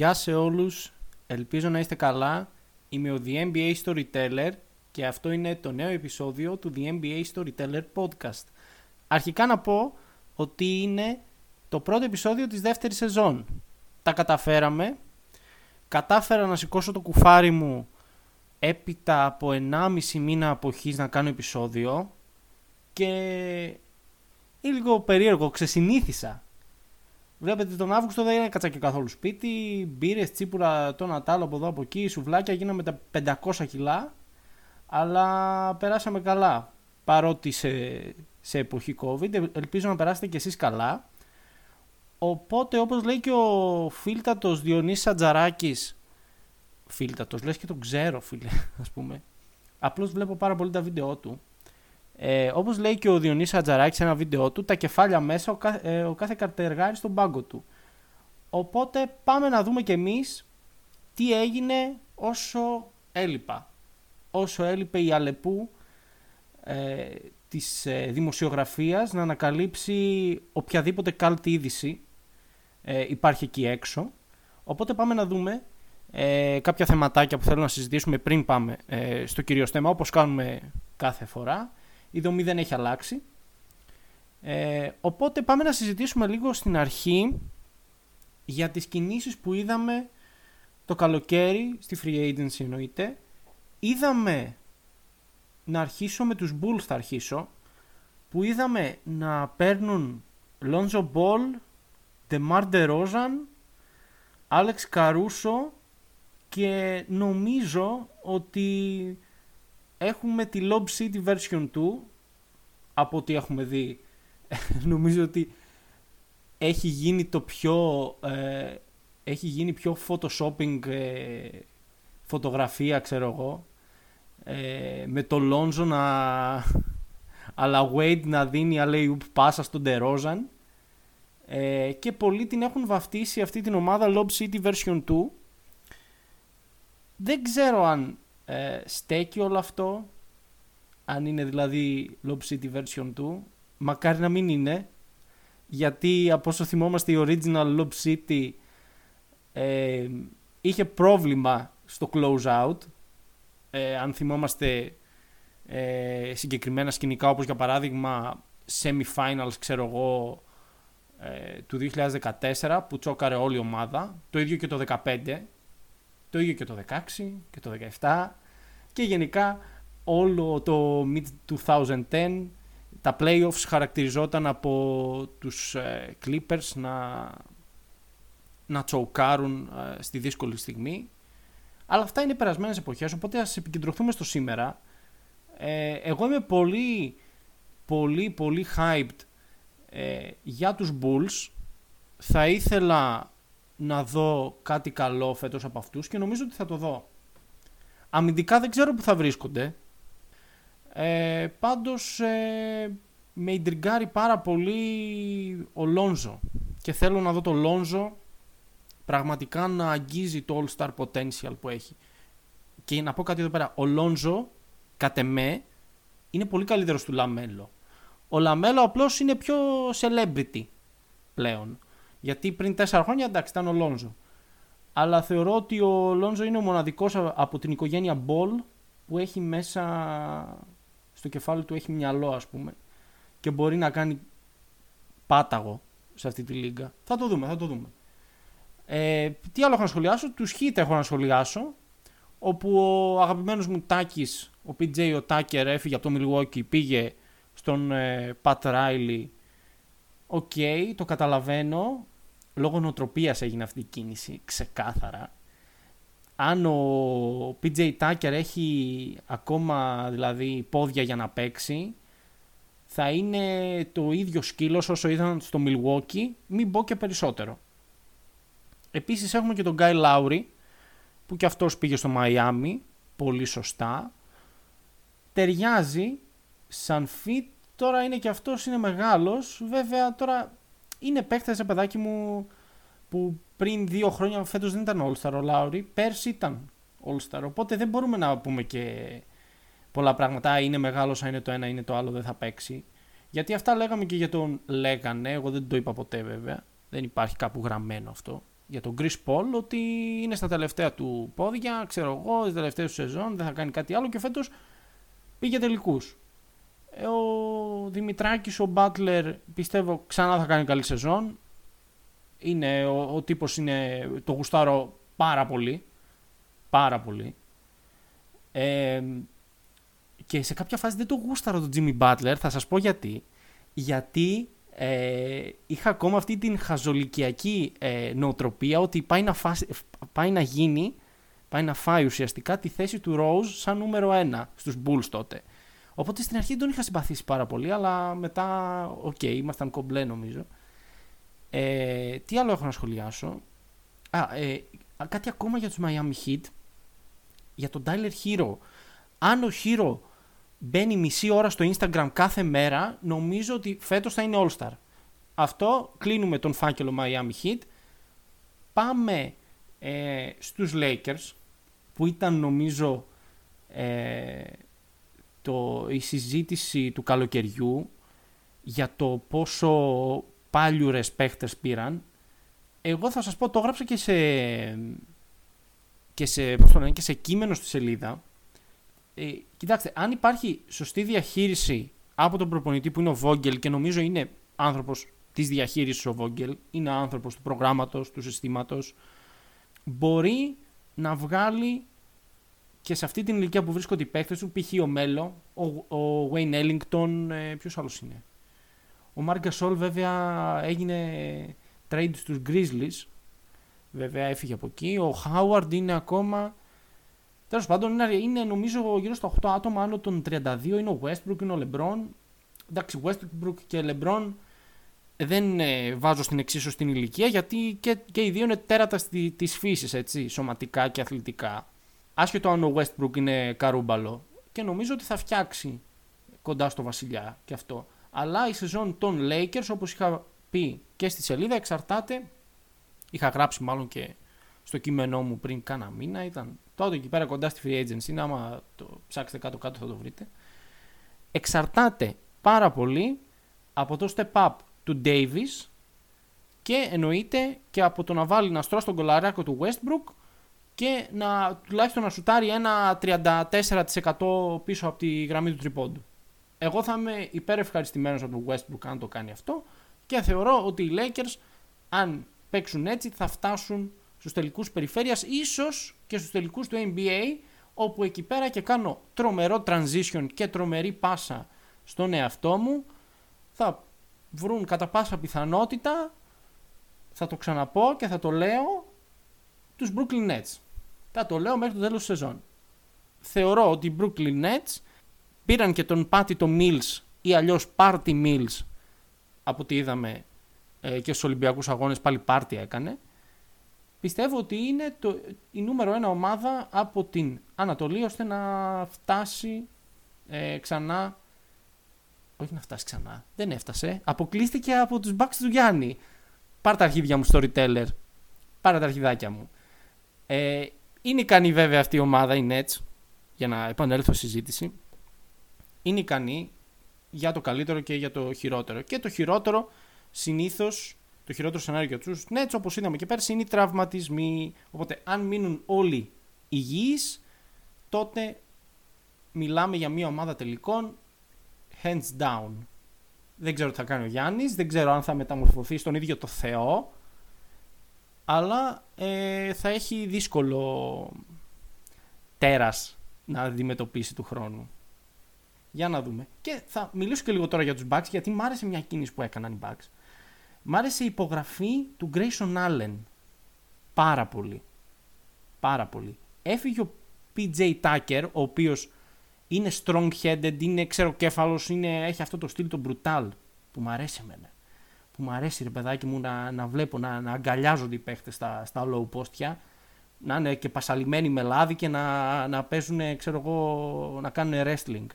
Γεια σε όλους, ελπίζω να είστε καλά. Είμαι ο The NBA Storyteller και αυτό είναι το νέο επεισόδιο του The NBA Storyteller Podcast. Αρχικά να πω ότι είναι το πρώτο επεισόδιο της δεύτερης σεζόν. Τα καταφέραμε. Κατάφερα να σηκώσω το κουφάρι μου έπειτα από 1,5 μήνα αποχής να κάνω επεισόδιο και είναι λίγο περίεργο, ξεσυνήθισα. Βλέπετε τον Αύγουστο δεν έκατσα και καθόλου σπίτι. Μπύρες, τσίπουρα, το Νατάλο από εδώ από εκεί, σουβλάκια. Γίναμε τα 500 κιλά. Αλλά περάσαμε καλά. Παρότι σε, σε εποχή COVID. Ελπίζω να περάσετε κι εσείς καλά. Οπότε όπως λέει και ο φίλτατος Διονύσης Ατζαράκης Φίλτατος, λες και τον ξέρω φίλε ας πούμε Απλώς βλέπω πάρα πολύ τα βίντεο του ε, όπως λέει και ο Διονύσης Ατζαράκης σε ένα βίντεο του, τα κεφάλια μέσα, ο, κάθε, ε, ο κάθε καρτεργάρι στον πάγκο του. Οπότε πάμε να δούμε κι εμείς τι έγινε όσο έλειπα. Όσο έλειπε η Αλεπού ε, της ε, δημοσιογραφίας να ανακαλύψει οποιαδήποτε κάλτη είδηση ε, υπάρχει εκεί έξω. Οπότε πάμε να δούμε ε, κάποια θεματάκια που θέλω να συζητήσουμε πριν πάμε ε, στο κυρίως θέμα όπως κάνουμε κάθε φορά η δομή δεν έχει αλλάξει. Ε, οπότε πάμε να συζητήσουμε λίγο στην αρχή για τις κινήσεις που είδαμε το καλοκαίρι στη Free Agency εννοείται. Είδαμε να αρχίσω με τους Bulls θα αρχίσω που είδαμε να παίρνουν Lonzo Ball, DeMar DeRozan, Alex Caruso και νομίζω ότι έχουμε τη Lob City version 2 από ό,τι έχουμε δει. Νομίζω ότι έχει γίνει το πιο... Ε, έχει γίνει πιο photoshopping ε, φωτογραφία, ξέρω εγώ. Ε, με το Lonzo να... αλλά Wade να δίνει alley πάσα στον DeRozan. Ε, και πολλοί την έχουν βαφτίσει αυτή την ομάδα Lob City version 2. Δεν ξέρω αν ε, στέκει όλο αυτό, αν είναι δηλαδή Lob City version 2. Μακάρι να μην είναι, γιατί από όσο θυμόμαστε η original Lob City ε, είχε πρόβλημα στο close out. Ε, αν θυμόμαστε ε, συγκεκριμένα σκηνικά όπως για παράδειγμα semi-finals ξέρω εγώ ε, του 2014 που τσόκαρε όλη η ομάδα. Το ίδιο και το 2015. Το ίδιο και το 2016 και το 2017 και γενικά όλο το mid-2010 τα playoffs χαρακτηριζόταν από τους ε, Clippers να, να τσοκάρουν ε, στη δύσκολη στιγμή. Αλλά αυτά είναι περασμένες εποχές, οπότε ας επικεντρωθούμε στο σήμερα. Ε, εγώ είμαι πολύ, πολύ, πολύ hyped για τους Bulls. Θα ήθελα να δω κάτι καλό φέτος από αυτούς και νομίζω ότι θα το δω. Αμυντικά δεν ξέρω που θα βρίσκονται. Ε, πάντως ε, με ιντριγκάρει πάρα πολύ ο Λόνζο και θέλω να δω το Λόνζο πραγματικά να αγγίζει το all-star potential που έχει. Και να πω κάτι εδώ πέρα, ο Λόνζο κατ' εμέ είναι πολύ καλύτερος του Λαμέλο. Ο Λαμέλο απλώς είναι πιο celebrity πλέον. Γιατί πριν τέσσερα χρόνια εντάξει ήταν ο Λόνζο αλλά θεωρώ ότι ο Λόνζο είναι ο μοναδικός από την οικογένεια Μπολ που έχει μέσα στο κεφάλι του έχει μυαλό ας πούμε και μπορεί να κάνει πάταγο σε αυτή τη λίγκα. Θα το δούμε, θα το δούμε. Ε, τι άλλο έχω να σχολιάσω, τους Heat έχω να σχολιάσω όπου ο αγαπημένος μου Τάκης, ο PJ ο Τάκερ έφυγε από το Milwaukee, πήγε στον ε, Pat Riley. OK, το καταλαβαίνω λόγω νοοτροπίας έγινε αυτή η κίνηση, ξεκάθαρα. Αν ο PJ Tucker έχει ακόμα δηλαδή πόδια για να παίξει, θα είναι το ίδιο σκύλος όσο ήταν στο Milwaukee, μην πω και περισσότερο. Επίσης έχουμε και τον Guy Lowry, που και αυτός πήγε στο Miami, πολύ σωστά. Ταιριάζει σαν fit, τώρα είναι και αυτός είναι μεγάλος, βέβαια τώρα είναι παίχτε, ρε παιδάκι μου, που πριν δύο χρόνια φέτος δεν ήταν All-Star ο Λάουρι, πέρσι ήταν All-Star. Οπότε δεν μπορούμε να πούμε και πολλά πράγματα. είναι μεγάλος, αν είναι το ένα, είναι το άλλο, δεν θα παίξει. Γιατί αυτά λέγαμε και για τον λέγανε, εγώ δεν το είπα ποτέ βέβαια. Δεν υπάρχει κάπου γραμμένο αυτό. για τον Chris Paul ότι είναι στα τελευταία του πόδια, ξέρω εγώ, στις τελευταίες του σεζόν, δεν θα κάνει κάτι άλλο και φέτος πήγε τελικούς. Ε, ο Δημητράκης, ο Μπάτλερ, πιστεύω ξανά θα κάνει καλή σεζόν. Είναι, ο, ο τύπος είναι, το γουστάρω πάρα πολύ. Πάρα πολύ. Ε, και σε κάποια φάση δεν το γούσταρο τον Jimmy Butler, θα σας πω γιατί. Γιατί ε, είχα ακόμα αυτή την χαζολικιακή ε, νοοτροπία ότι πάει να, πάει να γίνει, πάει να φάει ουσιαστικά τη θέση του Rose σαν νούμερο ένα στους Bulls τότε. Οπότε στην αρχή δεν τον είχα συμπαθήσει πάρα πολύ, αλλά μετά, OK, okay, ήμασταν κομπλέ νομίζω. Ε, τι άλλο έχω να σχολιάσω; Α, ε, κάτι ακόμα για τους Miami Heat. Για τον Tyler Herro. Αν ο Hero μπαίνει μισή ώρα στο Instagram κάθε μέρα, νομίζω ότι φέτος θα είναι All-Star. Αυτό, κλείνουμε τον φάκελο Miami Heat. Πάμε ε, στους Lakers, που ήταν νομίζω ε, το, η συζήτηση του καλοκαιριού για το πόσο πάλιουρες παίχτες πήραν. Εγώ θα σας πω, το έγραψα και σε, και σε, πώς το λένε, και σε κείμενο στη σελίδα ε, κοιτάξτε, αν υπάρχει σωστή διαχείριση από τον προπονητή που είναι ο Βόγγελ και νομίζω είναι άνθρωπος της διαχείρισης ο Βόγγελ, είναι άνθρωπος του προγράμματος, του συστήματος, μπορεί να βγάλει και σε αυτή την ηλικία που βρίσκονται οι παίκτες του, π.χ. ο Μέλο, ο, ο Wayne Ellington, ε, ποιος άλλος είναι; Ο Μάρκ Γκασόλ βέβαια έγινε trade στους Grizzlies, βέβαια έφυγε από εκεί. Ο Χάουαρντ είναι ακόμα Τέλος πάντων, είναι, είναι νομίζω γύρω στα 8 άτομα άνω των 32. Είναι ο Westbrook, είναι ο LeBron. Εντάξει, Westbrook και LeBron δεν ε, βάζω στην εξίσωση την ηλικία γιατί και, και οι δύο είναι τέρατα της φύσης, έτσι, σωματικά και αθλητικά. Άσχετο αν ο Westbrook είναι καρούμπαλο. Και νομίζω ότι θα φτιάξει κοντά στο βασιλιά και αυτό. Αλλά η σεζόν των Lakers, όπως είχα πει και στη σελίδα, εξαρτάται. Είχα γράψει μάλλον και στο κείμενό μου πριν κάνα μήνα. Ήταν τότε εκεί πέρα κοντά στη free agency, άμα το ψάξετε κάτω-κάτω θα το βρείτε. Εξαρτάται πάρα πολύ από το step up του Davis και εννοείται και από το να βάλει να στρώσει τον κολαράκο του Westbrook και να τουλάχιστον να σουτάρει ένα 34% πίσω από τη γραμμή του τριπόντου. Εγώ θα είμαι υπέρ ευχαριστημένος από τον Westbrook αν το κάνει αυτό και θεωρώ ότι οι Lakers αν παίξουν έτσι θα φτάσουν στους τελικούς περιφέρειας, ίσως και στους τελικούς του NBA, όπου εκεί πέρα και κάνω τρομερό transition και τρομερή πάσα στον εαυτό μου, θα βρουν κατά πάσα πιθανότητα, θα το ξαναπώ και θα το λέω, τους Brooklyn Nets. Θα το λέω μέχρι το τέλος της σεζόν. Θεωρώ ότι οι Brooklyn Nets πήραν και τον Patty το Mills ή αλλιώς Party Mills από ό,τι είδαμε ε, και στους Ολυμπιακούς Αγώνες πάλι πάρτι έκανε πιστεύω ότι είναι το, η νούμερο ένα ομάδα από την Ανατολή ώστε να φτάσει ε, ξανά. Όχι να φτάσει ξανά. Δεν έφτασε. Αποκλείστηκε από τους Bucks του Γιάννη. Πάρε τα αρχίδια μου storyteller. Πάρε τα αρχιδάκια μου. Ε, είναι ικανή βέβαια αυτή η ομάδα, η Nets, για να επανέλθω στη συζήτηση. Είναι ικανή για το καλύτερο και για το χειρότερο. Και το χειρότερο συνήθως το χειρότερο σενάριο για τους Nets, όπως είδαμε και πέρσι, είναι οι τραυματισμοί. Οπότε, αν μείνουν όλοι υγιείς, τότε μιλάμε για μια ομάδα τελικών hands down. Δεν ξέρω τι θα κάνει ο Γιάννης, δεν ξέρω αν θα μεταμορφωθεί στον ίδιο το Θεό, αλλά ε, θα έχει δύσκολο τέρας να αντιμετωπίσει του χρόνου. Για να δούμε. Και θα μιλήσω και λίγο τώρα για τους Bucks, γιατί μου άρεσε μια κίνηση που έκαναν οι Bucks. Μ' άρεσε η υπογραφή του Grayson Allen. Πάρα πολύ. Πάρα πολύ. Έφυγε ο PJ Tucker, ο οποίος είναι strong-headed, είναι ξεροκέφαλος, είναι, έχει αυτό το στυλ το brutal που μου αρέσει εμένα. Που μου αρέσει ρε παιδάκι μου να, να βλέπω, να, να αγκαλιάζονται οι παίχτες στα, στα low postια, να είναι και πασαλημένοι με λάδι και να, να παίζουν, ξέρω εγώ, να κάνουν wrestling.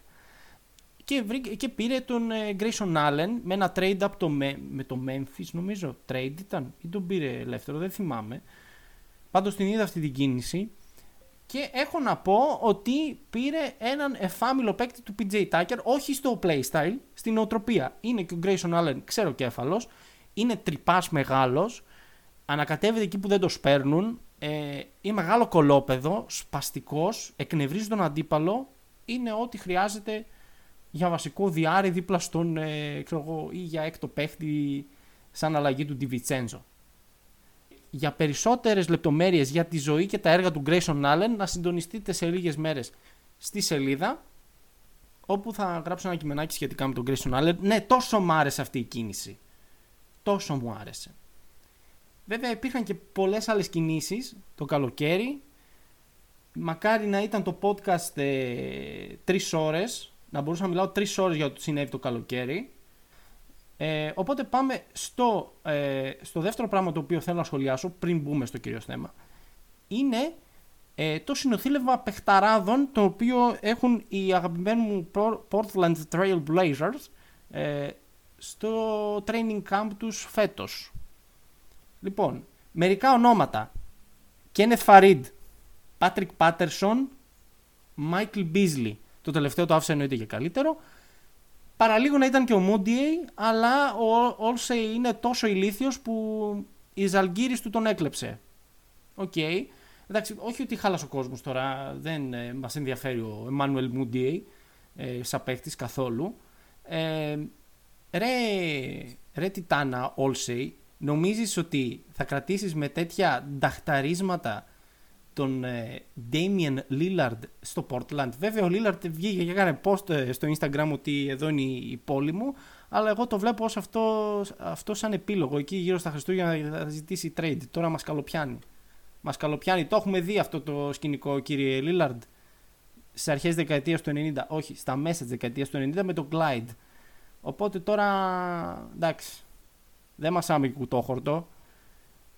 Και, βρήκε, και πήρε τον ε, Grayson Allen με ένα trade από το, με, με το Memphis, νομίζω trade ήταν, ή τον πήρε ελεύθερο, δεν θυμάμαι. Πάντως την είδα αυτή την κίνηση και έχω να πω ότι πήρε έναν εφάμιλο παίκτη του PJ Tucker, όχι στο playstyle, στην οτροπία. Είναι και ο Grayson Allen, ξέρω κέφαλος, είναι τρυπάς μεγάλος, ανακατεύεται εκεί που δεν το σπέρνουν, ε, είναι μεγάλο κολόπεδο, σπαστικός, εκνευρίζει τον αντίπαλο, είναι ό,τι χρειάζεται για βασικό διάρρη δίπλα στον, ε, ξέρω εγώ, ή για έκτο παίχτη σαν αλλαγή του Ντιβιτσέντζο. Για περισσότερες λεπτομέρειες για τη ζωή και τα έργα του Grayson Allen να συντονιστείτε σε λίγες μέρες στη σελίδα όπου θα γράψω ένα κειμενάκι σχετικά με τον Grayson Allen. Ναι, τόσο μου άρεσε αυτή η κίνηση. Τόσο μου άρεσε. Βέβαια υπήρχαν και πολλές άλλες κινήσεις το καλοκαίρι. Μακάρι να ήταν το podcast ε, τρεις ώρες, να μπορούσα να μιλάω τρεις ώρες για το συνέβη το καλοκαίρι. Ε, οπότε πάμε στο, ε, στο δεύτερο πράγμα το οποίο θέλω να σχολιάσω πριν μπούμε στο κύριο θέμα. Είναι ε, το συνοθήλευμα παιχταράδων το οποίο έχουν οι αγαπημένοι μου Portland Trail Blazers ε, στο training camp τους φέτος. Λοιπόν, μερικά ονόματα. Kenneth Faried, Patrick Patterson, Michael Beasley. Το τελευταίο το άφησα εννοείται και καλύτερο. Παραλίγο να ήταν και ο Mudiay, αλλά ο Olshey είναι τόσο ηλίθιος που η Ζαλγκίρις του τον έκλεψε. OK. Okay. Εντάξει, όχι ότι χάλασε ο κόσμος τώρα, δεν ε, μας ενδιαφέρει ο Emmanuel Mudiay ε, σαν παίχτης καθόλου. Ε, ρε, ρε Τιτάνα Olsey, νομίζεις ότι θα κρατήσεις με τέτοια νταχταρίσματα τον ε, Damien Lillard στο Portland. Βέβαια ο Lillard βγήκε και έκανε post ε, στο Instagram ότι εδώ είναι η πόλη μου, αλλά εγώ το βλέπω ως αυτό, αυτό σαν επίλογο. Εκεί γύρω στα Χριστούγεννα θα ζητήσει trade. Τώρα μας καλοπιάνει. Μας καλοπιάνει. Το έχουμε δει αυτό το σκηνικό κύριε Lillard στις αρχές δεκαετίας του 90, όχι, στα μέσα της δεκαετίας του 90 με το Glide. Οπότε τώρα, εντάξει, δεν μας άμει κουτόχορτο.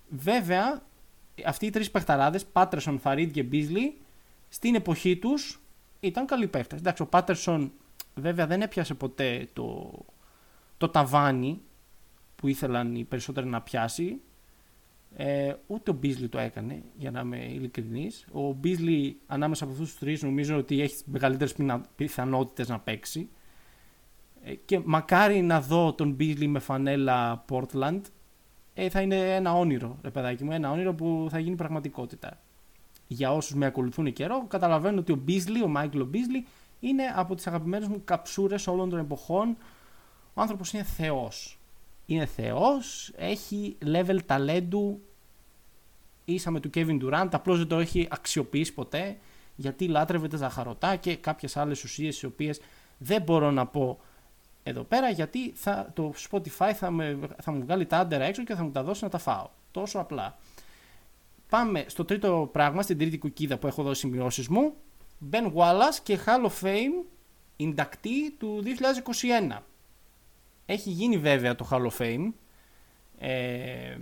Βέβαια, αυτοί οι τρεις παιχταράδες, Πάτερσον, Φαρίντ και Μπίζλι, στην εποχή τους ήταν καλοί παίχτες. Εντάξει, ο Πάτερσον βέβαια δεν έπιασε ποτέ το, το ταβάνι που ήθελαν οι περισσότεροι να πιάσει. Ε, ούτε ο Μπίζλι το έκανε, για να είμαι ειλικρινής. Ο Μπίζλι ανάμεσα από αυτούς τους τρεις νομίζω ότι έχει μεγαλύτερες πιθανότητες να παίξει. Ε, και μακάρι να δω τον Μπίζλι με φανέλα Portland ε, θα είναι ένα όνειρο, ρε παιδάκι μου, ένα όνειρο που θα γίνει πραγματικότητα. Για όσους με ακολουθούν καιρό, καταλαβαίνω ότι ο Μπίζλι, ο Μάικλ Μπίζλι, είναι από τις αγαπημένες μου καψούρες όλων των εποχών. Ο άνθρωπος είναι θεός. Είναι θεός, έχει level ταλέντου ίσα με του Kevin Durant, απλώς δεν το έχει αξιοποιήσει ποτέ γιατί λάτρευε τα ζαχαρωτά και κάποιες άλλες ουσίες οι οποίες δεν μπορώ να πω εδώ πέρα γιατί θα, το Spotify θα, με, θα μου βγάλει τα άντερα έξω και θα μου τα δώσει να τα φάω. Τόσο απλά. Πάμε στο τρίτο πράγμα, στην τρίτη κουκίδα που έχω δώσει σημειώσεις μου. Ben Wallace και Hall of Fame inductee του 2021. Έχει γίνει βέβαια το Hall of Fame. Ε,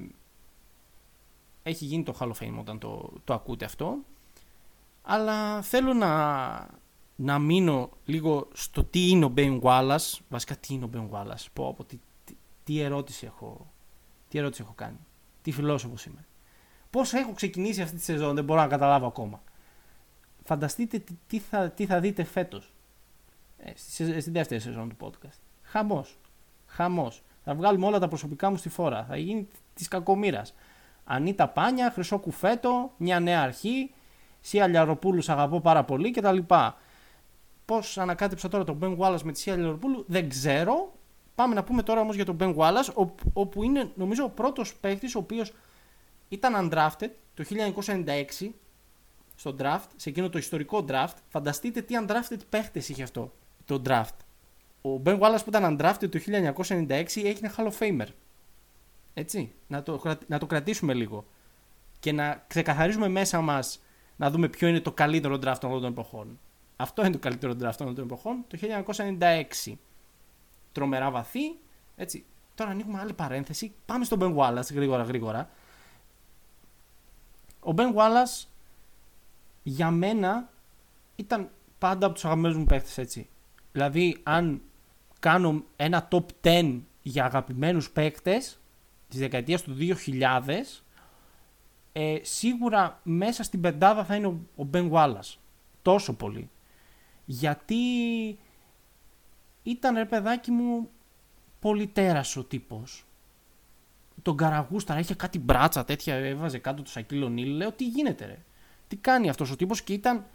έχει γίνει το Hall of Fame όταν το, το ακούτε αυτό. Αλλά θέλω να, να μείνω λίγο στο τι είναι ο Ben Wallace. Βασικά τι είναι ο Ben Wallace; Πω, πω, τι, τι, ερώτηση έχω, τι ερώτηση έχω κάνει; Τι φιλόσοφος είμαι; Πώς έχω ξεκινήσει αυτή τη σεζόν δεν μπορώ να καταλάβω ακόμα. Φανταστείτε τι, θα, τι θα δείτε φέτος. Ε, στη, στη δεύτερη σεζόν του podcast. Χαμός. Χαμός. Θα βγάλουμε όλα τα προσωπικά μου στη φόρα. Θα γίνει της κακομήρα. Ανίτα Πάνια, Χρυσό Κουφέτο, μια νέα αρχή. Σία Λιαροπούλου αγαπώ πάρα πολύ κτλ. Πώς ανακάτεψα τώρα τον Ben Wallace με τη Σία Λιαροπούλου δεν ξέρω. Πάμε να πούμε τώρα όμως για τον Ben Wallace, όπου είναι νομίζω ο πρώτος παίχτης ο οποίος ήταν undrafted το 1996 στο draft, σε εκείνο το ιστορικό draft. Φανταστείτε τι undrafted παίχτες είχε αυτό το draft. Ο Ben Wallace που ήταν undrafted το 1996 έγινε Hall of Famer. Έτσι, να το, να το κρατήσουμε λίγο. Και να ξεκαθαρίζουμε μέσα μας να δούμε ποιο είναι το καλύτερο draft των όλων των εποχών. Αυτό είναι το καλύτερο draft των εποχών, το 1996. Τρομερά βαθύ. Έτσι. Τώρα ανοίγουμε άλλη παρένθεση. Πάμε στον Ben Wallace γρήγορα γρήγορα. Ο Ben Wallace για μένα ήταν πάντα από τους αγαπημένους μου παίχτες έτσι. Δηλαδή αν κάνω ένα top 10 για αγαπημένους παίκτες της δεκαετίας του 2000 ε, σίγουρα μέσα στην πεντάδα θα είναι ο, ο Ben Wallace. Τόσο πολύ γιατί ήταν ρε παιδάκι μου πολυτέρας ο τύπος. τον Καραγούσταρα, είχε κάτι μπράτσα τέτοια, έβαζε κάτω το Σακύλο Νίλ. Λέω τι γίνεται, ρε; Τι κάνει αυτός ο τύπος και ήταν.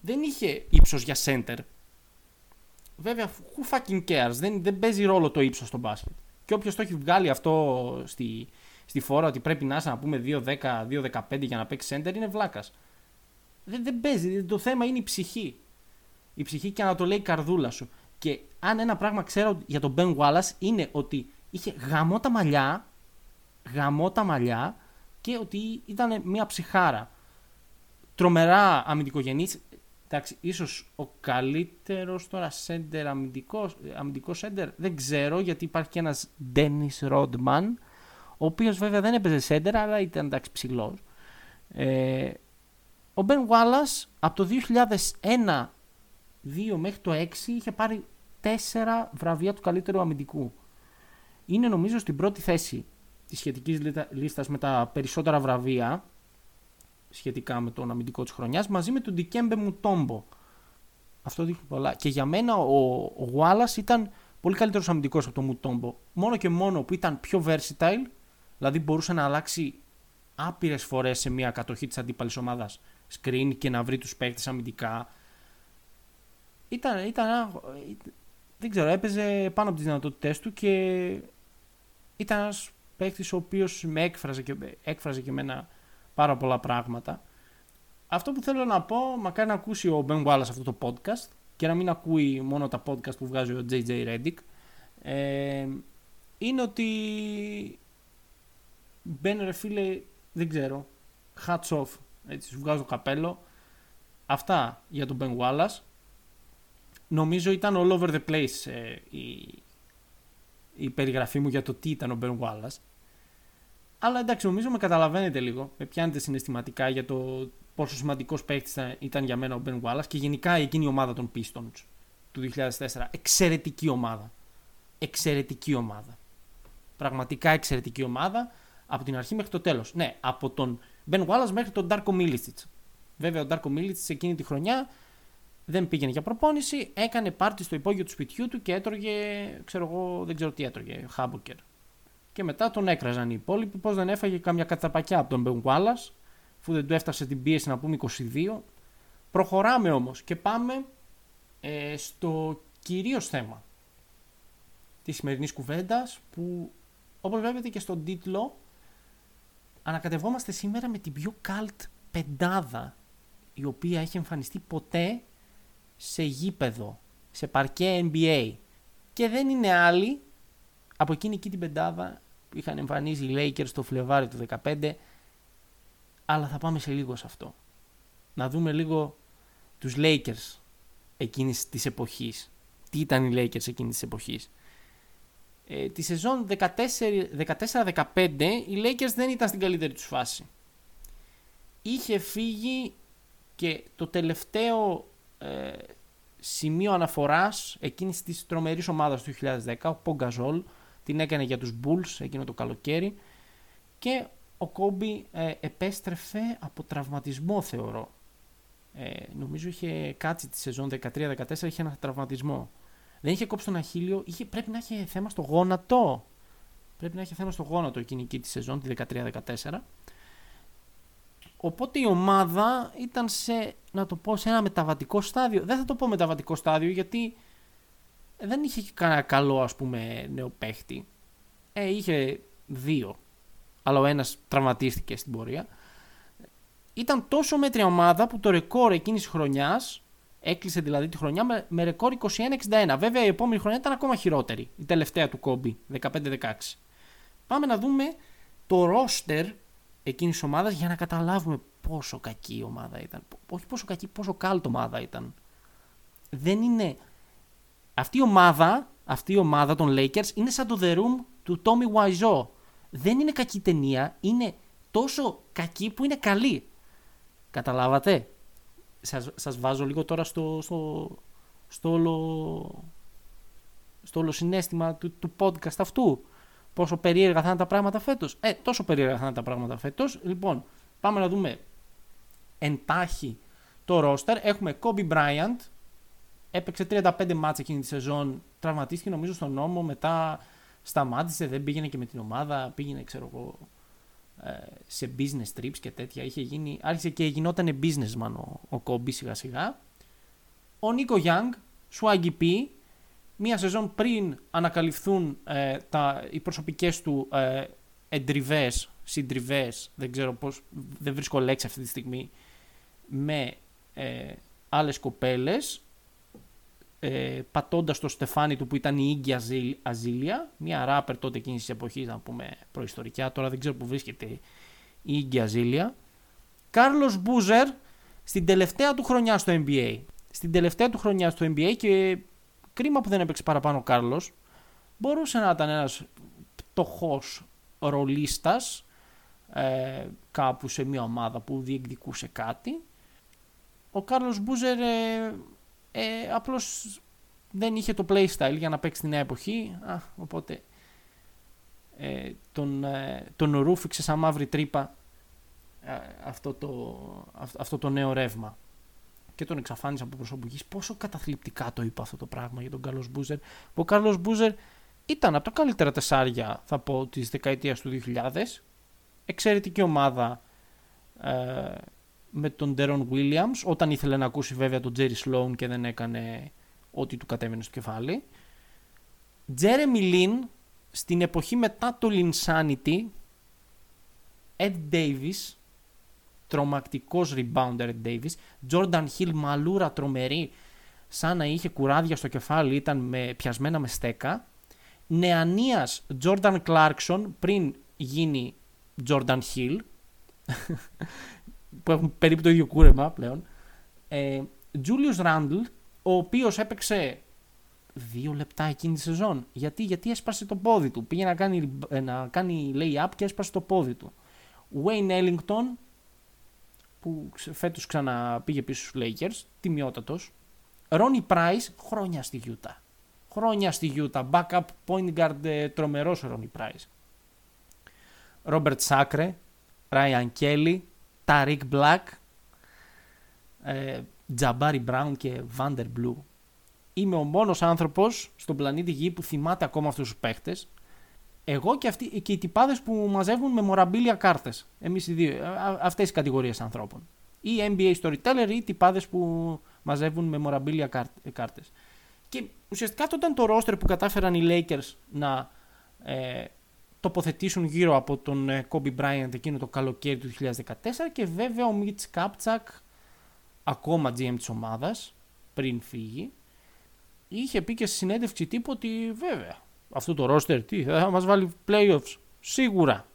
Δεν είχε ύψος για center. Βέβαια, who fucking cares, δεν, δεν παίζει ρόλο το ύψος στο μπάσκετ. Και όποιος το έχει βγάλει αυτό στη, στη φόρα ότι πρέπει να είσαι να πούμε 2-10, 2-15 για να παίξεις center είναι βλάκας. Δεν, δεν παίζει. Το θέμα είναι η ψυχή. Η ψυχή και να το λέει η καρδούλα σου. Και αν ένα πράγμα ξέρω για τον Ben Wallace είναι ότι είχε γαμό τα μαλλιά, γαμό τα μαλλιά και ότι ήταν μια ψυχάρα. Τρομερά αμυντικογενής. Εντάξει, ίσως ο καλύτερος τώρα σέντερ αμυντικός, αμυντικός σέντερ, δεν ξέρω γιατί υπάρχει και ένας Dennis Rodman, ο οποίος βέβαια δεν έπαιζε σέντερ, αλλά ήταν εντάξει ψηλός. Ε, ο Ben Wallace από το 2001 2 μέχρι το 6 είχε πάρει 4 βραβεία του καλύτερου αμυντικού. Είναι νομίζω στην πρώτη θέση της σχετικής λίστας με τα περισσότερα βραβεία σχετικά με τον αμυντικό της χρονιάς μαζί με τον Ντικέμπε Μουτόμπο. Αυτό δείχνει πολλά. Και για μένα ο, ο Wallace ήταν πολύ καλύτερος αμυντικός από τον Μουτόμπο. Μόνο και μόνο που ήταν πιο versatile, δηλαδή μπορούσε να αλλάξει άπειρες φορές σε μια κατοχή της αντίπαλης ομάδας screen και να βρει τους παίκτες αμυντικά ήταν, ήταν δεν ξέρω, έπαιζε πάνω από τις δυνατότητές του και ήταν ένας παίκτης ο οποίος με έκφραζε και, έκφραζε και εμένα πάρα πολλά πράγματα. Αυτό που θέλω να πω, μακάρι να ακούσει ο Ben Wallace αυτό το podcast και να μην ακούει μόνο τα podcast που βγάζει ο JJ Reddick, ε, είναι ότι μπαίνει ρε φίλε, δεν ξέρω, hats off, έτσι σου βγάζω το καπέλο. Αυτά για τον Ben Wallace νομίζω ήταν all over the place ε, η, η περιγραφή μου για το τι ήταν ο Ben Wallace. Αλλά εντάξει, νομίζω με καταλαβαίνετε λίγο. Με πιάνετε συναισθηματικά για το πόσο σημαντικός παίκτης ήταν για μένα ο Ben Wallace και γενικά εκείνη η ομάδα των Pistons του 2004. Εξαιρετική ομάδα. Εξαιρετική ομάδα. Πραγματικά εξαιρετική ομάδα από την αρχή μέχρι το τέλος. Ναι, από τον Ben Wallace μέχρι τον Darko Milicic. Βέβαια, ο Darko Milicic εκείνη τη χρονιά δεν πήγαινε για προπόνηση, έκανε πάρτι στο υπόγειο του σπιτιού του και έτρωγε, ξέρω εγώ, δεν ξέρω τι έτρωγε, χάμποκερ. Και μετά τον έκραζαν οι υπόλοιποι, πώς δεν έφαγε κάμια κατσαπακιά από τον Μπεν Wallace, αφού δεν του έφτασε την πίεση να πούμε 22. Προχωράμε όμως και πάμε ε, στο κυρίως θέμα της σημερινής κουβέντας που όπως βλέπετε και στον τίτλο ανακατευόμαστε σήμερα με την πιο καλτ πεντάδα η οποία έχει εμφανιστεί ποτέ σε γήπεδο, σε παρκέ NBA. Και δεν είναι άλλοι από εκείνη εκεί την πεντάδα που είχαν εμφανίσει οι Lakers το Φλεβάρι του 2015. Αλλά θα πάμε σε λίγο σε αυτό. Να δούμε λίγο τους Lakers εκείνης της εποχής. Τι ήταν οι Lakers εκείνης της εποχής. Ε, τη σεζόν 14-15 οι Lakers δεν ήταν στην καλύτερη τους φάση. Είχε φύγει και το τελευταίο ε, σημείο αναφοράς εκείνης της τρομερής ομάδας του 2010, ο Πογκαζόλ, την έκανε για τους Bulls εκείνο το καλοκαίρι και ο Κόμπι ε, επέστρεφε από τραυματισμό θεωρώ. Ε, νομίζω είχε κάτσει τη σεζόν 13-14, είχε ένα τραυματισμό. Δεν είχε κόψει τον Αχίλιο, είχε, πρέπει να είχε θέμα στο γόνατο. Πρέπει να είχε θέμα στο γόνατο εκείνη τη σεζόν, τη 13-14. Οπότε η ομάδα ήταν σε, να το πω, σε ένα μεταβατικό στάδιο. Δεν θα το πω μεταβατικό στάδιο γιατί δεν είχε κανένα καλό ας πούμε νέο παίχτη. Ε, είχε δύο. Αλλά ο ένας τραυματίστηκε στην πορεία. Ήταν τόσο μέτρια ομάδα που το ρεκόρ εκείνης της χρονιάς έκλεισε δηλαδή τη χρονιά με, με ρεκόρ 21-61. Βέβαια η επόμενη χρονιά ήταν ακόμα χειρότερη. Η τελευταία του κόμπι, 15-16. Πάμε να δούμε το ρόστερ εκείνης της ομάδας για να καταλάβουμε πόσο κακή η ομάδα ήταν. Όχι πόσο κακή, πόσο κάλτ ομάδα ήταν. Δεν είναι. Αυτή η ομάδα, αυτή η ομάδα των Lakers είναι σαν το The Room του Tommy Wiseau. Δεν είναι κακή ταινία, είναι τόσο κακή που είναι καλή. Καταλάβατε; Σας, σας βάζω λίγο τώρα στο, στο, στο, όλο, στο όλο συνέστημα του, του podcast αυτού πόσο περίεργα θα είναι τα πράγματα φέτος. Ε, τόσο περίεργα θα είναι τα πράγματα φέτος. Λοιπόν, πάμε να δούμε εντάχει το ρόστερ. Έχουμε Kobe Bryant. Έπαιξε 35 μάτς εκείνη τη σεζόν. Τραυματίστηκε νομίζω στον νόμο. Μετά σταμάτησε, δεν πήγαινε και με την ομάδα, πήγαινε ξέρω εγώ ε, σε business trips και τέτοια. Είχε γίνει, άρχισε και γινόταν businessman ο, ο Κόμπι σιγά σιγά. Ο Νίκο Γιάνγκ, Swaggy P, μία σεζόν πριν ανακαλυφθούν ε, τα, οι προσωπικές του ε, εντριβές, συντριβές, δεν ξέρω πώς, δεν βρίσκω λέξη αυτή τη στιγμή, με ε, άλλες κοπέλες, ε, πατώντας το στεφάνι του που ήταν η Ίγκη Αζίλια, μια ράπερ τότε εκείνης της εποχής, να πούμε προϊστορικά, τώρα δεν ξέρω που βρίσκεται η Ίγκη Αζίλια. Κάρλος Μπούζερ στην τελευταία του χρονιά στο NBA. Στην τελευταία του χρονιά στο NBA και κρίμα που δεν έπαιξε παραπάνω ο Κάρλος, μπορούσε να ήταν ένας πτωχός ρολίστας ε, κάπου σε μια ομάδα που διεκδικούσε κάτι. Ο Κάρλος Μπούζερ ε, ε, απλώς δεν είχε το playstyle για να παίξει την νέα εποχή, α, οπότε ε, τον, ε, τον ρούφηξε σαν μαύρη τρύπα ε, αυτό, το, αυτό το νέο ρεύμα και τον εξαφάνισε από προσωπική. Πόσο καταθλιπτικά το είπα αυτό το πράγμα για τον Κάρλος Μπούζερ. Ο Κάρλος Μπούζερ ήταν από τα καλύτερα τεσσάρια, θα πω, της δεκαετίας του 2000. Εξαιρετική ομάδα ε, με τον Ντέρον Williams, όταν ήθελε να ακούσει βέβαια τον Τζέρι Σλόουν και δεν έκανε ό,τι του κατέβαινε στο κεφάλι. Τζέρεμι Λίν, στην εποχή μετά το Linsanity, Ed Davis, τρομακτικός rebounder Ed Davis, Jordan Hill μαλούρα τρομερή, σαν να είχε κουράδια στο κεφάλι, ήταν με, πιασμένα με στέκα. Νεανίας Jordan Clarkson πριν γίνει Jordan Hill που έχουν περίπου το ίδιο κούρεμα πλέον. Ε, Julius Randle, ο οποίος έπαιξε δύο λεπτά εκείνη τη σεζόν. Γιατί, γιατί έσπασε το πόδι του. Πήγε να κάνει, ε, να κάνει lay-up και έσπασε το πόδι του. Wayne Ellington, που φέτος ξαναπήγε πίσω στους Lakers, τιμιότατος. Ronnie Price, χρόνια στη Utah. Χρόνια στη Utah. Backup point guard ε, τρομερός Ronnie Price. Robert Sacre, Ryan Kelly, Ταρικ Μπλακ, Τζαμπάρι Μπράουν και Βάντερ Μπλου. Είμαι ο μόνος άνθρωπος στον πλανήτη Γη που θυμάται ακόμα αυτούς τους παίχτες. Εγώ και, αυτοί, και οι τυπάδες που μαζεύουν με μοραμπίλια κάρτες. Εμείς οι δύο, ε, αυτές οι κατηγορίες ανθρώπων. Ή NBA storyteller ή τυπάδες που μαζεύουν με μοραμπίλια κάρτες. Και ουσιαστικά τότε ήταν το roster που κατάφεραν οι Lakers να ε, τοποθετήσουν γύρω από τον ε, Kobe Bryant εκείνο το καλοκαίρι του 2014 και βέβαια ο Μίτς Κάπτσακ, ακόμα GM της ομάδας, πριν φύγει, είχε πει και στη συνέντευξη τύπου ότι βέβαια αυτό το roster τι, θα μας βάλει playoffs, σίγουρα,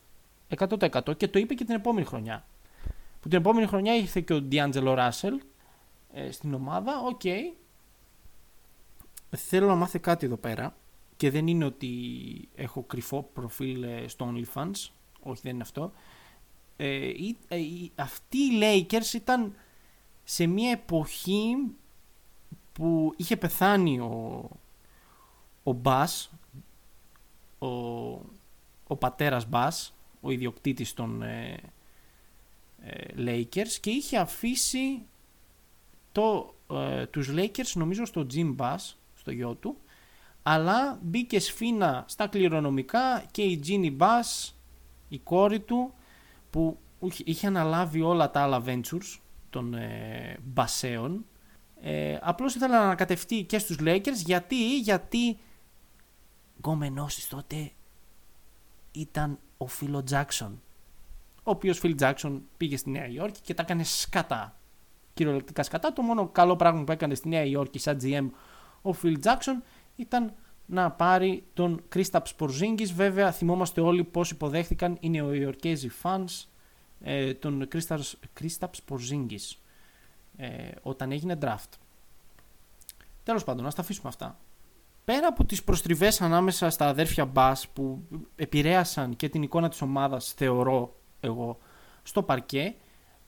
100% και το είπε και την επόμενη χρονιά. Που την επόμενη χρονιά ήρθε και ο D'Angelo Russell ε, στην ομάδα, OK. Okay. Θέλω να μάθετε κάτι εδώ πέρα και δεν είναι ότι έχω κρυφό προφίλ ε, στο OnlyFans, όχι δεν είναι αυτό. Ε, ε, αυτοί οι Lakers ήταν σε μια εποχή που είχε πεθάνει ο, ο Μπάς, ο, ο πατέρας Μπάς, ο ιδιοκτήτης των ε, ε, Lakers και είχε αφήσει το, τους Lakers νομίζω στο Jim Bass, στο γιο του αλλά μπήκε σφίνα στα κληρονομικά και η Ginny Bass, η κόρη του, που είχε αναλάβει όλα τα άλλα ventures των ε, Μπασέων, ε, απλώς ήθελα να ανακατευτεί και στους Lakers, γιατί, γιατί γκομενός τότε ήταν ο Φίλο Τζάξον, ο οποίος Φίλ Τζάξον πήγε στη Νέα Υόρκη και τα έκανε σκατά. Κυριολεκτικά σκατά. Το μόνο καλό πράγμα που έκανε στη Νέα Υόρκη σαν GM ο Φιλ Τζάξον ήταν να πάρει τον Κρίσταπ Πορζίνγκης. Βέβαια θυμόμαστε όλοι πώς υποδέχθηκαν οι νεοϊορκέζοι fans ε, τον Κρίσταπ Πορζίνγκης ε, όταν έγινε draft. Τέλος πάντων, να τα αφήσουμε αυτά. Πέρα από τις προστριβές ανάμεσα στα αδέρφια Μπάς που επηρέασαν και την εικόνα της ομάδας, θεωρώ εγώ, στο παρκέ,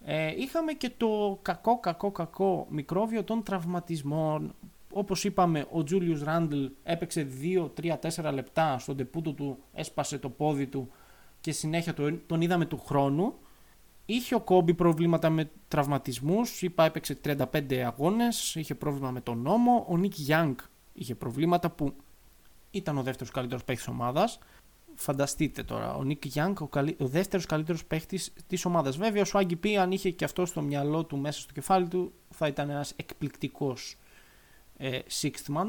ε, είχαμε και το κακό, κακό, κακό μικρόβιο των τραυματισμών Όπως είπαμε, ο Τζούλιους Ράντλ έπαιξε 2, 3, 4 λεπτά στον τεπούτο του, έσπασε το πόδι του και συνέχεια τον είδαμε του χρόνου. Είχε ο Κόμπι προβλήματα με τραυματισμούς. Είπα, έπαιξε 35 αγώνες. Είχε πρόβλημα με τον νόμο. Ο Νίκ Γιάνγκ είχε προβλήματα που ήταν ο δεύτερος καλύτερος παίχτης ομάδας. Φανταστείτε τώρα, ο Νίκ Γιάνγκ, ο, καλύ... ο δεύτερος καλύτερος παίχτης της ομάδας. Βέβαια, ο Σουάγκη Πι, αν είχε και αυτό στο μυαλό του, μέσα στο κεφάλι του, θα ήταν ένας εκπληκτικός ε, sixth man.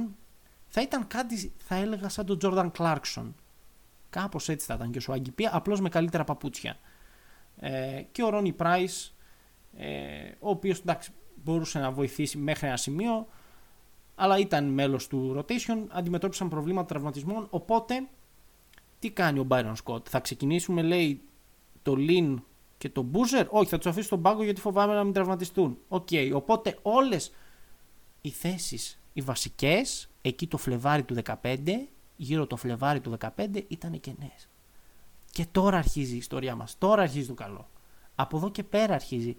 Θα ήταν κάτι, θα έλεγα, σαν τον Jordan Clarkson. Κάπως έτσι θα ήταν και ο Swaggy P, απλώς με καλύτερα παπούτσια. Ε, και ο Ρόνι Πράις, ε, ο οποίος εντάξει, μπορούσε να βοηθήσει μέχρι ένα σημείο, αλλά ήταν μέλος του rotation, αντιμετώπισαν προβλήματα τραυματισμών, οπότε τι κάνει ο Byron Scott, θα ξεκινήσουμε λέει το Lin και το Boozer, όχι θα τους αφήσει στον πάγκο γιατί φοβάμαι να μην τραυματιστούν. OK, okay, οπότε όλες οι θέσεις, οι βασικές, εκεί το Φλεβάρι του 15, γύρω το Φλεβάρι του 15 ήταν κενές. Και τώρα αρχίζει η ιστορία μας, τώρα αρχίζει το καλό. Από εδώ και πέρα αρχίζει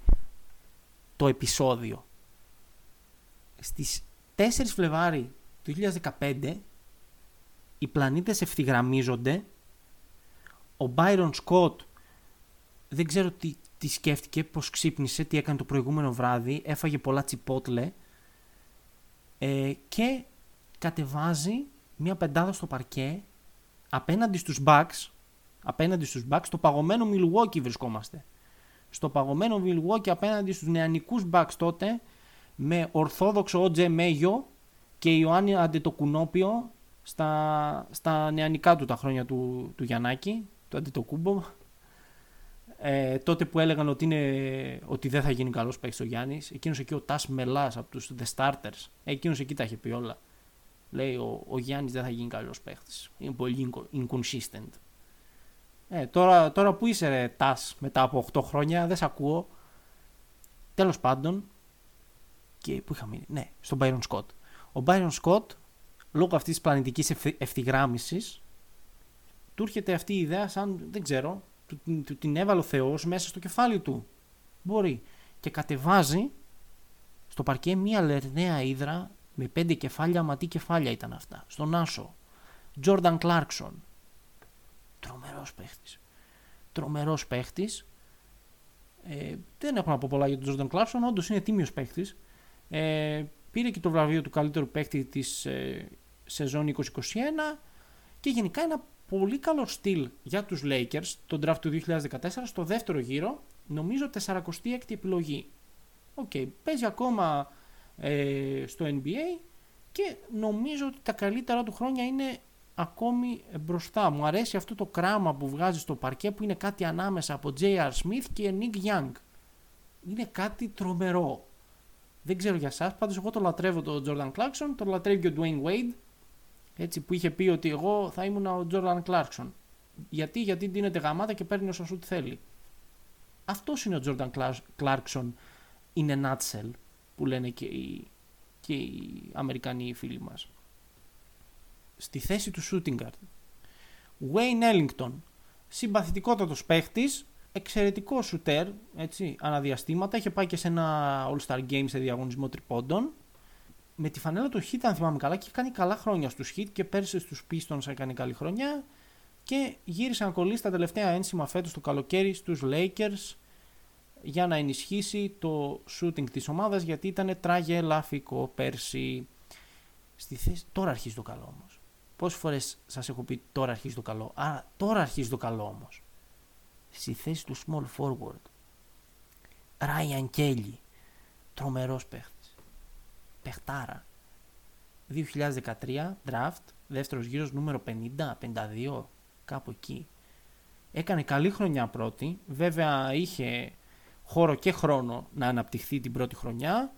το επεισόδιο. Στις 4 Φλεβάρι του 2015 οι πλανήτες ευθυγραμμίζονται ο Byron Scott δεν ξέρω τι, τι σκέφτηκε, πώς ξύπνησε, τι έκανε το προηγούμενο βράδυ, έφαγε πολλά τσιπότλε ε, και κατεβάζει μια πεντάδα στο παρκέ απέναντι στους Bucks, απέναντι στους Bucks, στο παγωμένο Milwaukee βρισκόμαστε. Στο παγωμένο Milwaukee απέναντι στους νεανικούς Bucks τότε με ορθόδοξο OJ Μέγιο και Ιωάννη Αντετοκουνόπιο στα, στα νεανικά του τα χρόνια του, του Γιαννάκη, του Αντετοκούμπο. Ε, τότε που έλεγαν ότι, είναι, ότι δεν θα γίνει καλός παίκτης ο Γιάννης, εκείνος εκεί ο Τας Μελάς από τους The Starters, εκείνος εκεί τα είχε πει όλα. Λέει ο, ο Γιάννης δεν θα γίνει καλός παίκτης, είναι πολύ inconsistent. Ε, τώρα, τώρα που είσαι ρε Τας μετά από 8 χρόνια, δεν σε ακούω. Τέλος πάντων, και που είχα μείνει. Ναι, στον Byron Scott. Ο Byron Scott, λόγω αυτής της πλανητικής ευθυγράμμισης, του έρχεται αυτή η ιδέα σαν, δεν ξέρω, του, του την έβαλε ο Θεός μέσα στο κεφάλι του. Μπορεί. Και κατεβάζει στο παρκέ μία λερναία ύδρα με πέντε κεφάλια, ματί κεφάλια ήταν αυτά. Στον Άσο. Τζόρνταν Κλάρκσον. Τρομερός παίχτης. Τρομερός παίχτης. Ε, δεν έχω να πω πολλά για τον Τζόρνταν Κλάρκσον, όντως είναι τίμιος παίχτης. Ε, πήρε και το βραβείο του καλύτερου παίκτη της ε, σεζόν 2021 και γενικά ένα πολύ καλό στυλ για τους Lakers τον draft του 2014 στο δεύτερο γύρο νομίζω 46η επιλογή. OK, okay, παίζει ακόμα ε, στο NBA και νομίζω ότι τα καλύτερα του χρόνια είναι ακόμη μπροστά. Μου αρέσει αυτό το κράμα που βγάζει στο παρκέ που είναι κάτι ανάμεσα από J.R. Smith και Nick Young. Είναι κάτι τρομερό. Δεν ξέρω για εσάς, πάντως εγώ το λατρεύω τον Jordan Clarkson, το λατρεύει και ο Dwayne Wade. Έτσι που είχε πει ότι εγώ θα ήμουν ο Jordan Clarkson. Γιατί, γιατί δίνεται γαμάτα και παίρνει όσο σου θέλει. Αυτός είναι ο Jordan Clarkson in a nutshell που λένε και οι, και οι Αμερικανοί φίλοι μας. Στη θέση του shooting guard. Wayne Ellington. Συμπαθητικότατος παίχτης, εξαιρετικό σουτέρ, έτσι, αναδιαστήματα. Είχε πάει και σε ένα All-Star Game σε διαγωνισμό τριπώντων. Με τη φανέλα του Heat, αν θυμάμαι καλά, και είχε κάνει καλά χρόνια στους Heat και πέρσι στους Pistons έκανε καλή χρονιά. Και γύρισε να κολλήσει τα τελευταία ένσημα φέτος το καλοκαίρι στους Lakers για να ενισχύσει το shooting της ομάδας γιατί ήταν τραγελαφικό πέρσι. Στη θέση... Τώρα αρχίζει το καλό όμως. Πόσες φορές σας έχω πει τώρα αρχίζει το καλό; Άρα τώρα αρχίζει το καλό όμως στη θέση του small forward. Ryan Kelly, τρομερός παίχτης. Παιχτάρα. 2013, draft, δεύτερος γύρος νούμερο 50, 52, κάπου εκεί. Έκανε καλή χρονιά πρώτη, βέβαια είχε χώρο και χρόνο να αναπτυχθεί την πρώτη χρονιά.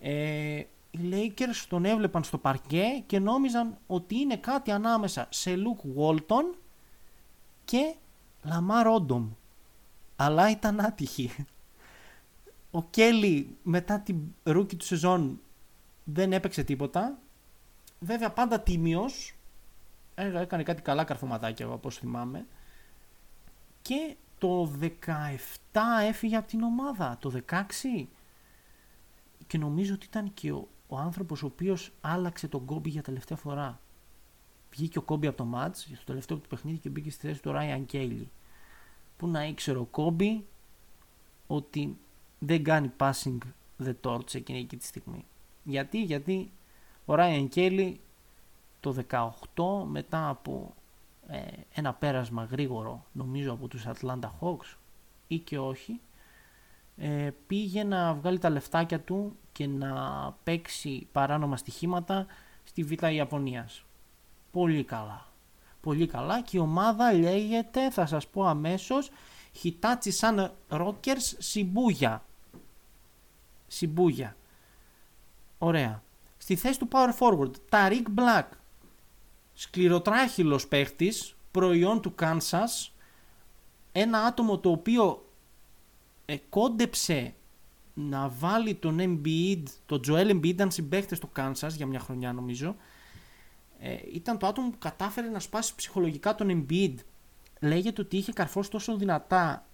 Ε, οι Lakers τον έβλεπαν στο παρκέ και νόμιζαν ότι είναι κάτι ανάμεσα σε Luke Walton και Λαμάρ Όντομ. Αλλά ήταν άτυχη. Ο Κέλι μετά την rookie του σεζόν δεν έπαιξε τίποτα. Βέβαια πάντα τίμιος. Έκανε κάτι καλά καρφωματάκια από όσο θυμάμαι. Και το 17 έφυγε από την ομάδα. Το 16 και νομίζω ότι ήταν και ο, ο άνθρωπος ο οποίος άλλαξε τον Κόμπι για τελευταία φορά. Βγήκε ο Κόμπι από το μάτς, στο τελευταίο του παιχνίδι και μπήκε στη θέση του Ράιαν Κέλι που να ήξερε ο Κόμπι ότι δεν κάνει passing the torch εκείνη εκεί τη στιγμή. Γιατί, γιατί ο Ryan Kelly το 18 μετά από ε, ένα πέρασμα γρήγορο νομίζω από τους Atlanta Hawks ή και όχι ε, πήγε να βγάλει τα λεφτάκια του και να παίξει παράνομα στοιχήματα στη Β' Ιαπωνίας. Πολύ καλά. Πολύ καλά και η ομάδα λέγεται, θα σας πω αμέσως, Hitachi Sun Rockers Shibuya. Shibuya. Ωραία. Στη θέση του Power Forward, Tariq Black. Σκληροτράχυλος παίχτης, προϊόν του Kansas. Ένα άτομο το οποίο ε, κόντεψε να βάλει τον Embiid, τον Joel Embiid ήταν συμπαίχτες στο Kansas για μια χρονιά νομίζω. Ε, ήταν το άτομο που κατάφερε να σπάσει ψυχολογικά τον Embiid. Λέγεται ότι είχε καρφώσει τόσο δυνατά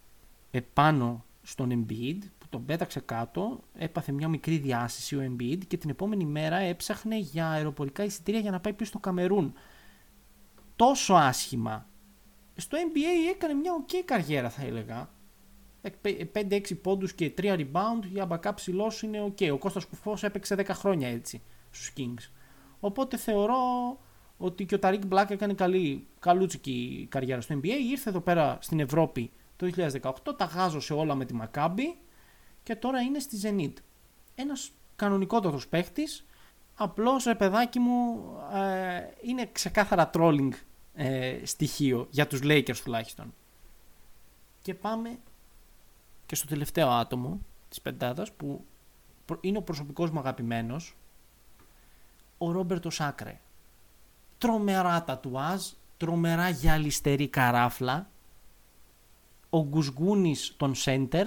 επάνω στον Embiid που τον πέταξε κάτω, έπαθε μια μικρή διάσηση ο Embiid και την επόμενη μέρα έψαχνε για αεροπορικά εισιτήρια για να πάει πίσω στο Καμερούν. Τόσο άσχημα. Στο NBA έκανε μια ok καριέρα θα έλεγα 5-6 πόντους και 3 rebound για backup ψηλός είναι ok. Ο Κώστας Κουφός έπαιξε 10 χρόνια έτσι στους Kings. Οπότε θεωρώ ότι και ο Ταρίκ Μπλακ έκανε καλή, καλούτσικη καριέρα στο NBA. Ήρθε εδώ πέρα στην Ευρώπη το 2018, τα γάζωσε όλα με τη Maccabi και τώρα είναι στη Zenit. Ένας κανονικότατος παίχτης, απλώς ρε παιδάκι μου ε, είναι ξεκάθαρα trolling ε, στοιχείο για τους Lakers τουλάχιστον. Και πάμε και στο τελευταίο άτομο της πεντάδας που είναι ο προσωπικός μου αγαπημένος ο Ρόμπερτο Σάκρε. Τρομερά τατουάζ, τρομερά γυαλιστερή καράφλα, ο Γκουσγκούνης των Σέντερ,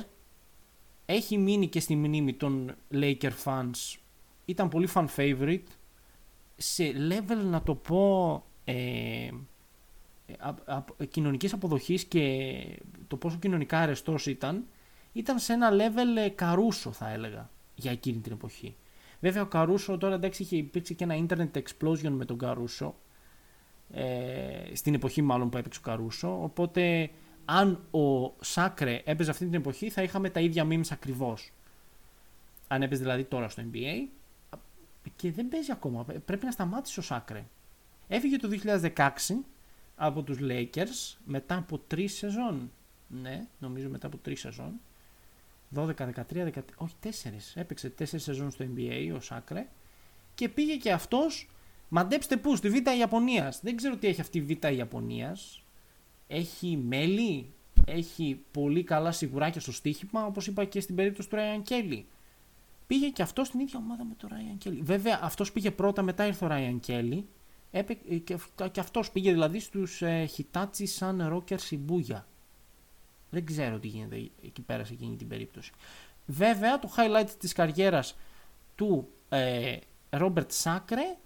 έχει μείνει και στη μνήμη των Laker fans, ήταν πολύ fan favorite, σε level να το πω ε, κοινωνικής αποδοχής και το πόσο κοινωνικά αρεστός ήταν, ήταν σε ένα level ε, καρούσο θα έλεγα για εκείνη την εποχή. Βέβαια ο Καρούσο τώρα εντάξει είχε, υπήρξε και ένα internet explosion με τον Καρούσο ε, στην εποχή μάλλον που έπαιξε ο Καρούσο οπότε αν ο Σάκρε έπαιζε αυτή την εποχή θα είχαμε τα ίδια memes ακριβώς. Αν έπαιζε δηλαδή τώρα στο NBA και δεν παίζει ακόμα. Πρέπει να σταμάτησε ο Σάκρε. Έφυγε το 2016 από τους Lakers μετά από τρεις σεζόν. Ναι, νομίζω μετά από τρεις σεζόν. 12, 13, 13, όχι 4. Έπαιξε 4 σεζόν στο NBA ο Σάκρε και πήγε και αυτός. Μαντέψτε πού, στη Β' Ιαπωνίας. Δεν ξέρω τι έχει αυτή η Β' Ιαπωνίας. Έχει μέλη, έχει πολύ καλά σιγουράκια στο στοίχημα, όπως είπα και στην περίπτωση του Ράιαν Κέλλη. Πήγε και αυτός στην ίδια ομάδα με τον Ράιαν Κέλλη. Βέβαια, αυτός πήγε πρώτα, μετά ήρθε ο Ράιαν Κέλλη. Και, και αυτός πήγε δηλαδή στους ε, Hitachi Sun Rocker Shibuya. Δεν ξέρω τι γίνεται εκεί πέρα σε εκείνη την περίπτωση. Βέβαια, το highlight της καριέρας του ε, Robert Sacre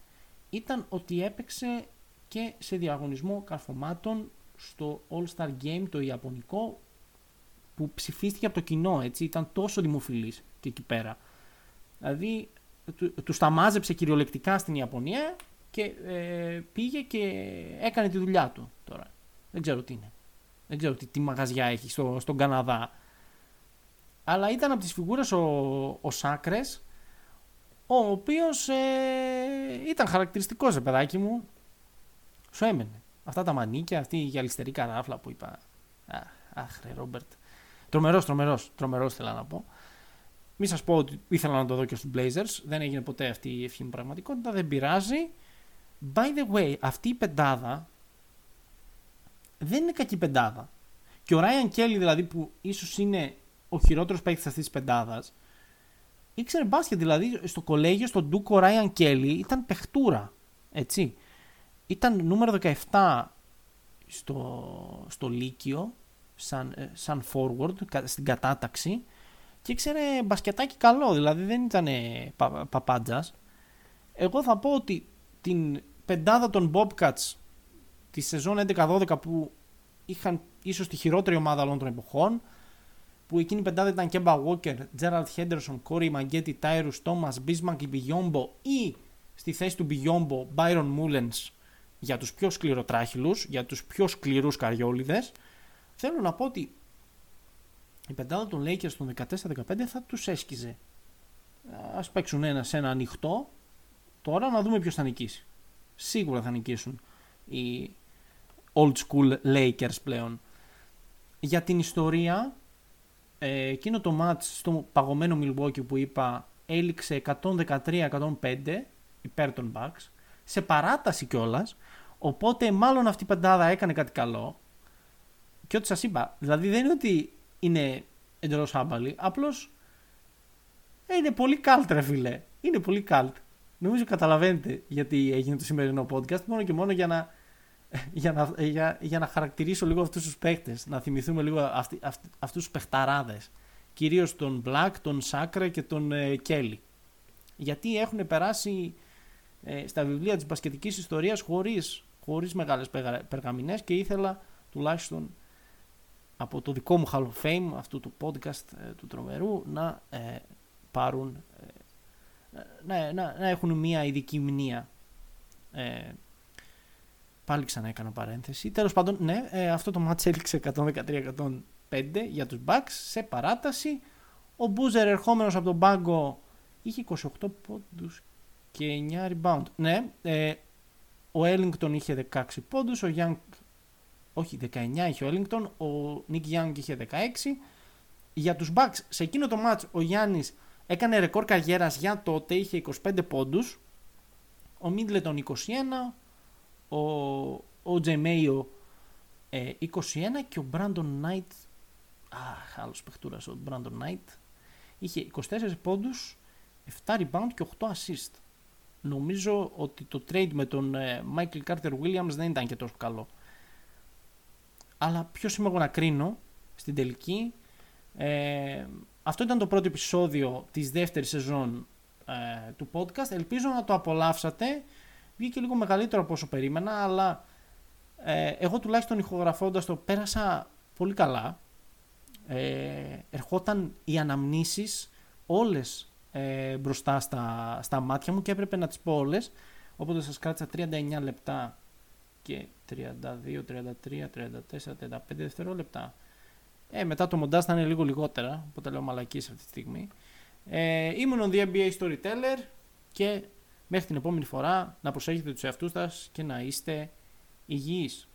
ήταν ότι έπαιξε και σε διαγωνισμό καρφωμάτων στο All-Star Game το Ιαπωνικό που ψηφίστηκε από το κοινό, έτσι, ήταν τόσο δημοφιλής και εκεί πέρα. Δηλαδή, του, του τα μάζεψε κυριολεκτικά στην Ιαπωνία και ε, πήγε και έκανε τη δουλειά του τώρα. Δεν ξέρω τι είναι. Δεν ξέρω τι, τι μαγαζιά έχει στο, στον Καναδά. Αλλά ήταν από τις φιγούρες ο, ο Σάκρες, ο οποίος ε, ήταν χαρακτηριστικός, ρε παιδάκι μου. Σου έμενε. Αυτά τα μανίκια, αυτή η γυαλιστερή καράφλα που είπα. Αχ, ρε Ρόμπερτ. Τρομερός, τρομερός, τρομερός θέλω να πω. Μη σας πω ότι ήθελα να το δω και στους Blazers. Δεν έγινε ποτέ αυτή η ευχή μου πραγματικότητα. Δεν πειράζει. By the way, αυτή η πεντάδα δεν είναι κακή πεντάδα. Και ο Ράιαν Κέλλη, δηλαδή, που ίσως είναι ο χειρότερος παίκτης αυτής της πεντάδας, ήξερε μπάσκετ. Δηλαδή, στο κολέγιο, στον Ντούκο Ράιαν Κέλλη ήταν παιχτούρα. Έτσι. Ήταν νούμερο 17 στο, στο Λύκειο, σαν, ε, σαν forward, στην κατάταξη. Και ήξερε μπασκετάκι καλό, δηλαδή δεν ήταν πα, παπάντζας. Εγώ θα πω ότι την πεντάδα των Bobcats τη σεζόν 11-12 που είχαν ίσως τη χειρότερη ομάδα όλων των εποχών που εκείνη η πεντάδα ήταν Κέμπα Walker, Gerald Henderson, Corey Maggette, Tyrus Thomas, Bismarck, Biyombo ή στη θέση του Biyombo Byron Mullens για τους πιο σκληροτράχυλους, για τους πιο σκληρούς καριόλιδες θέλω να πω ότι η πεντάδα των Lakers των 14-15 θα τους έσκιζε. Ας παίξουν ένα σε ένα ανοιχτό. Τώρα να δούμε ποιος θα νικήσει. Σίγουρα θα νικήσουν οι old school Lakers πλέον. Για την ιστορία, ε, εκείνο το match στο παγωμένο Milwaukee που είπα έληξε 113-105 υπέρ των Bucks, σε παράταση κιόλας. Οπότε μάλλον αυτή η πεντάδα έκανε κάτι καλό. Και ό,τι σας είπα, δηλαδή δεν είναι ότι είναι εντελώς άμπαλοι, απλώς είναι πολύ cult, ρε φίλε. Είναι πολύ cult. Νομίζω καταλαβαίνετε γιατί έγινε το σημερινό podcast, μόνο και μόνο για να, για να, για, για να χαρακτηρίσω λίγο αυτούς τους παίχτες, να θυμηθούμε λίγο αυτοί, αυτοί, αυτούς τους παιχταράδες. Κυρίως τον Black, τον Σάκρα και τον ε, Kelly. Γιατί έχουν περάσει ε, στα βιβλία της μπασκετικής ιστορίας χωρίς, χωρίς μεγάλες περγαμηνές και ήθελα τουλάχιστον από το δικό μου Hall of Fame αυτού του podcast ε, του τρομερού να ε, πάρουν ε, να, να, να, έχουν μια ειδική μνήα ε, πάλι ξανά έκανα παρένθεση τέλος πάντων ναι αυτό το match έληξε 113-105 για τους Bucks σε παράταση ο Μπούζερ ερχόμενος από τον πάγκο είχε 28 πόντους και 9 rebound. Ναι, ε, ο Ellington είχε 16 πόντους, ο Young, όχι 19 είχε ο Ellington, ο Nick Young είχε 16. Για τους Bucks, σε εκείνο το match ο Γιάννης έκανε ρεκόρ καριέρας για τότε, είχε 25 πόντους, ο Middleton 21, ο, ο Mayo 21 και ο Brandon Knight, αχ, άλλος παιχτούρας ο Brandon Knight, είχε 24 πόντους, 7 rebound και 8 assist νομίζω ότι το trade με τον ε, Michael Carter Williams δεν ήταν και τόσο καλό. Αλλά ποιος είμαι εγώ να κρίνω στην τελική. Ε, αυτό ήταν το πρώτο επεισόδιο της δεύτερης σεζόν ε, του podcast. Ελπίζω να το απολαύσατε. Βγήκε λίγο μεγαλύτερο από όσο περίμενα, αλλά ε, εγώ τουλάχιστον ηχογραφώντας το πέρασα πολύ καλά. Ε, ερχόταν οι αναμνήσεις όλες ε, μπροστά στα, στα μάτια μου και έπρεπε να τις πω όλες. Οπότε σας κράτησα 39 λεπτά και 32, 33, 34, 35 δευτερόλεπτα. Ε, μετά το μοντάζ θα είναι λίγο λιγότερα, οπότε λέω μαλακίες αυτή τη στιγμή. Ε, ήμουν ο The NBA Storyteller και μέχρι την επόμενη φορά να προσέχετε τους εαυτούς σας και να είστε υγιείς.